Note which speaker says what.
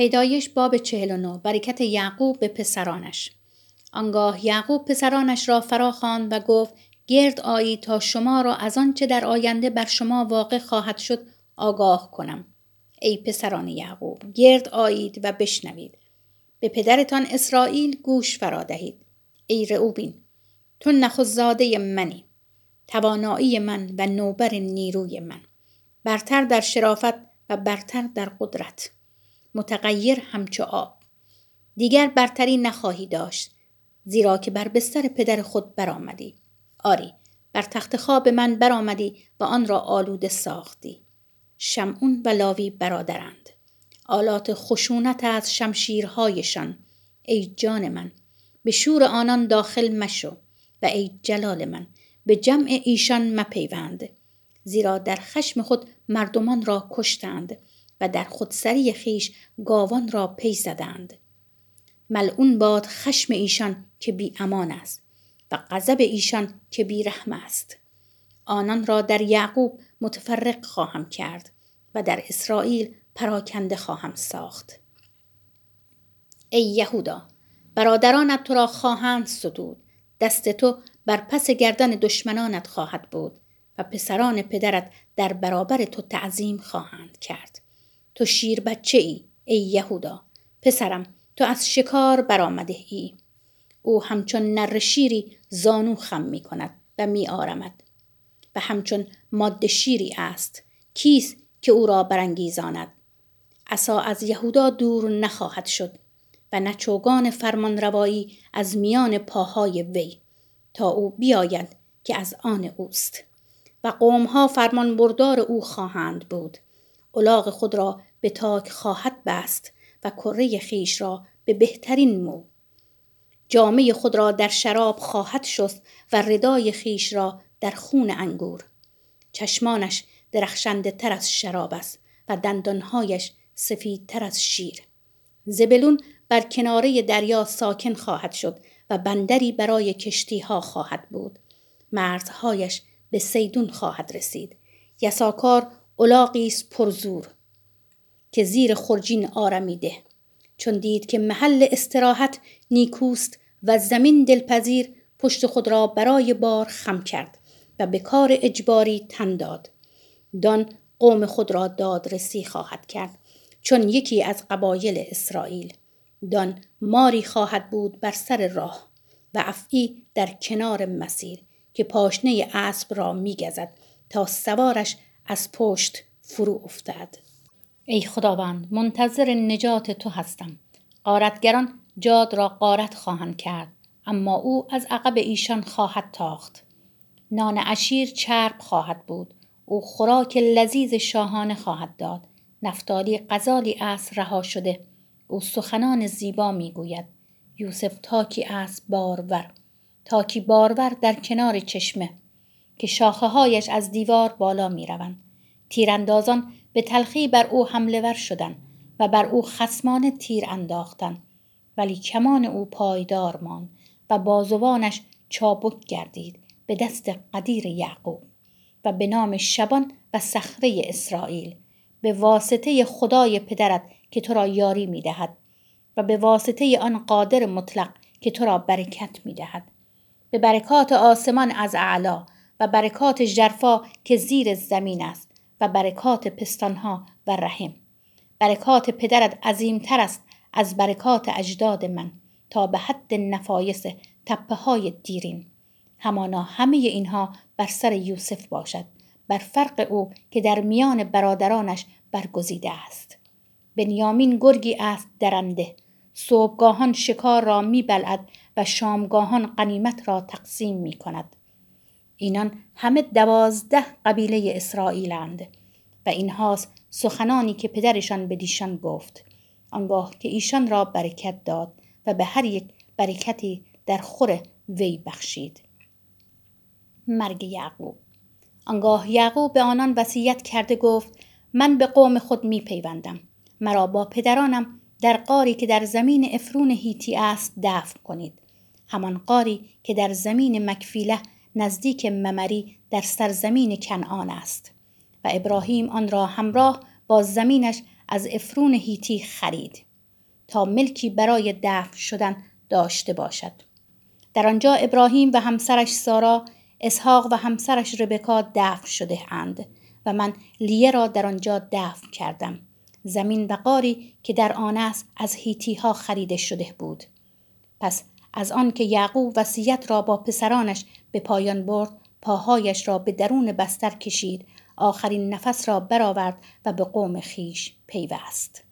Speaker 1: پیدایش باب 49 برکت یعقوب به پسرانش. آنگاه یعقوب پسرانش را فراخواند و گفت گرد آیی تا شما را از آنچه در آینده بر شما واقع خواهد شد آگاه کنم. ای پسران یعقوب گرد آیید و بشنوید. به پدرتان اسرائیل گوش فرا دهید. ای رعوبین تو نخوزاده منی توانایی من و نوبر نیروی من. برتر در شرافت و برتر در قدرت. متغیر همچو آب. دیگر برتری نخواهی داشت زیرا که بر بستر پدر خود برآمدی. آری بر تخت خواب من برآمدی و آن را آلوده ساختی. شمعون و لاوی برادرند. آلات خشونت از شمشیرهایشان. ای جان من به شور آنان داخل مشو و ای جلال من به جمع ایشان مپیوند. زیرا در خشم خود مردمان را کشتند. و در خودسری خیش گاوان را پی زدند. ملعون باد خشم ایشان که بی امان است و غضب ایشان که بی رحم است. آنان را در یعقوب متفرق خواهم کرد و در اسرائیل پراکنده خواهم ساخت. ای یهودا برادرانت تو را خواهند ستود دست تو بر پس گردن دشمنانت خواهد بود و پسران پدرت در برابر تو تعظیم خواهند کرد. تو شیر بچه ای ای یهودا. پسرم تو از شکار برآمده ای. او همچون نر شیری زانو خم می کند و می آرمد. و همچون ماده شیری است کیست که او را برانگیزاند؟ عصا از یهودا دور نخواهد شد و نه چوگان فرمان روایی از میان پاهای وی تا او بیاید که از آن اوست. و قومها فرمان بردار او خواهند بود. الاغ خود را به تاک خواهد بست و کره خیش را به بهترین مو. جامعه خود را در شراب خواهد شست و ردای خیش را در خون انگور. چشمانش درخشنده تر از شراب است و دندانهایش سفیدتر از شیر. زبلون بر کناره دریا ساکن خواهد شد و بندری برای کشتی ها خواهد بود. مرزهایش به سیدون خواهد رسید. یساکار الاغی است پرزور که زیر خرجین آرمیده. چون دید که محل استراحت نیکوست و زمین دلپذیر پشت خود را برای بار خم کرد و به کار اجباری تن داد. دان قوم خود را دادرسی خواهد کرد چون یکی از قبایل اسرائیل. دان ماری خواهد بود بر سر راه و افعی در کنار مسیر که پاشنه اسب را میگزد تا سوارش از پشت فرو افتد. ای خداوند منتظر نجات تو هستم. قارتگران جاد را قارت خواهند کرد اما او از عقب ایشان خواهد تاخت. نان عشیر چرب خواهد بود. او خوراک لذیذ شاهانه خواهد داد. نفتالی غزالی است رها شده. او سخنان زیبا می‌گوید. یوسف تاکی است بارور؟ تاکی بارور در کنار چشمه؟ که شاخه هایش از دیوار بالا می روند. تیراندازان به تلخی بر او حمله ور شدند و بر او خسمان تیر انداختند ولی کمان او پایدار ماند و بازوانش چابک گردید به دست قدیر یعقوب و به نام شبان و صخره اسرائیل به واسطه خدای پدرت که تو را یاری می دهد و به واسطه آن قادر مطلق که تو را برکت می دهد. به برکات آسمان از اعلا و برکات جرفا که زیر زمین است و برکات پستانها و رحم. برکات پدرت عظیمتر است از برکات اجداد من تا به حد نفایس تپه های دیرین. همانا همه اینها بر سر یوسف باشد بر فرق او که در میان برادرانش برگزیده است بنیامین گرگی است درنده صبحگاهان شکار را میبلعد و شامگاهان قنیمت را تقسیم می کند. اینان همه دوازده قبیله اسرائیلند و اینهاست سخنانی که پدرشان به دیشان گفت. آنگاه که ایشان را برکت داد و به هر یک برکتی در خور وی بخشید. مرگ یعقوب. آنگاه یعقوب به آنان وصیت کرده گفت من به قوم خود می پیوندم مرا با پدرانم در قاری که در زمین افرون هیتی است دفن کنید. همان قاری که در زمین مکفیله نزدیک ممری در سرزمین کنعان است و ابراهیم آن را همراه با زمینش از افرون هیتی خرید تا ملکی برای دفن شدن داشته باشد. در آنجا ابراهیم و همسرش سارا اسحاق و همسرش ربکا دفن شده اند و من لیه را در آنجا دفن کردم. زمین و قاری که در آن است از هیتی ها خریده شده بود. پس از آن که یعقوب وصیت را با پسرانش به پایان برد پاهایش را به درون بستر کشید آخرین نفس را برآورد و به قوم خیش پیوست.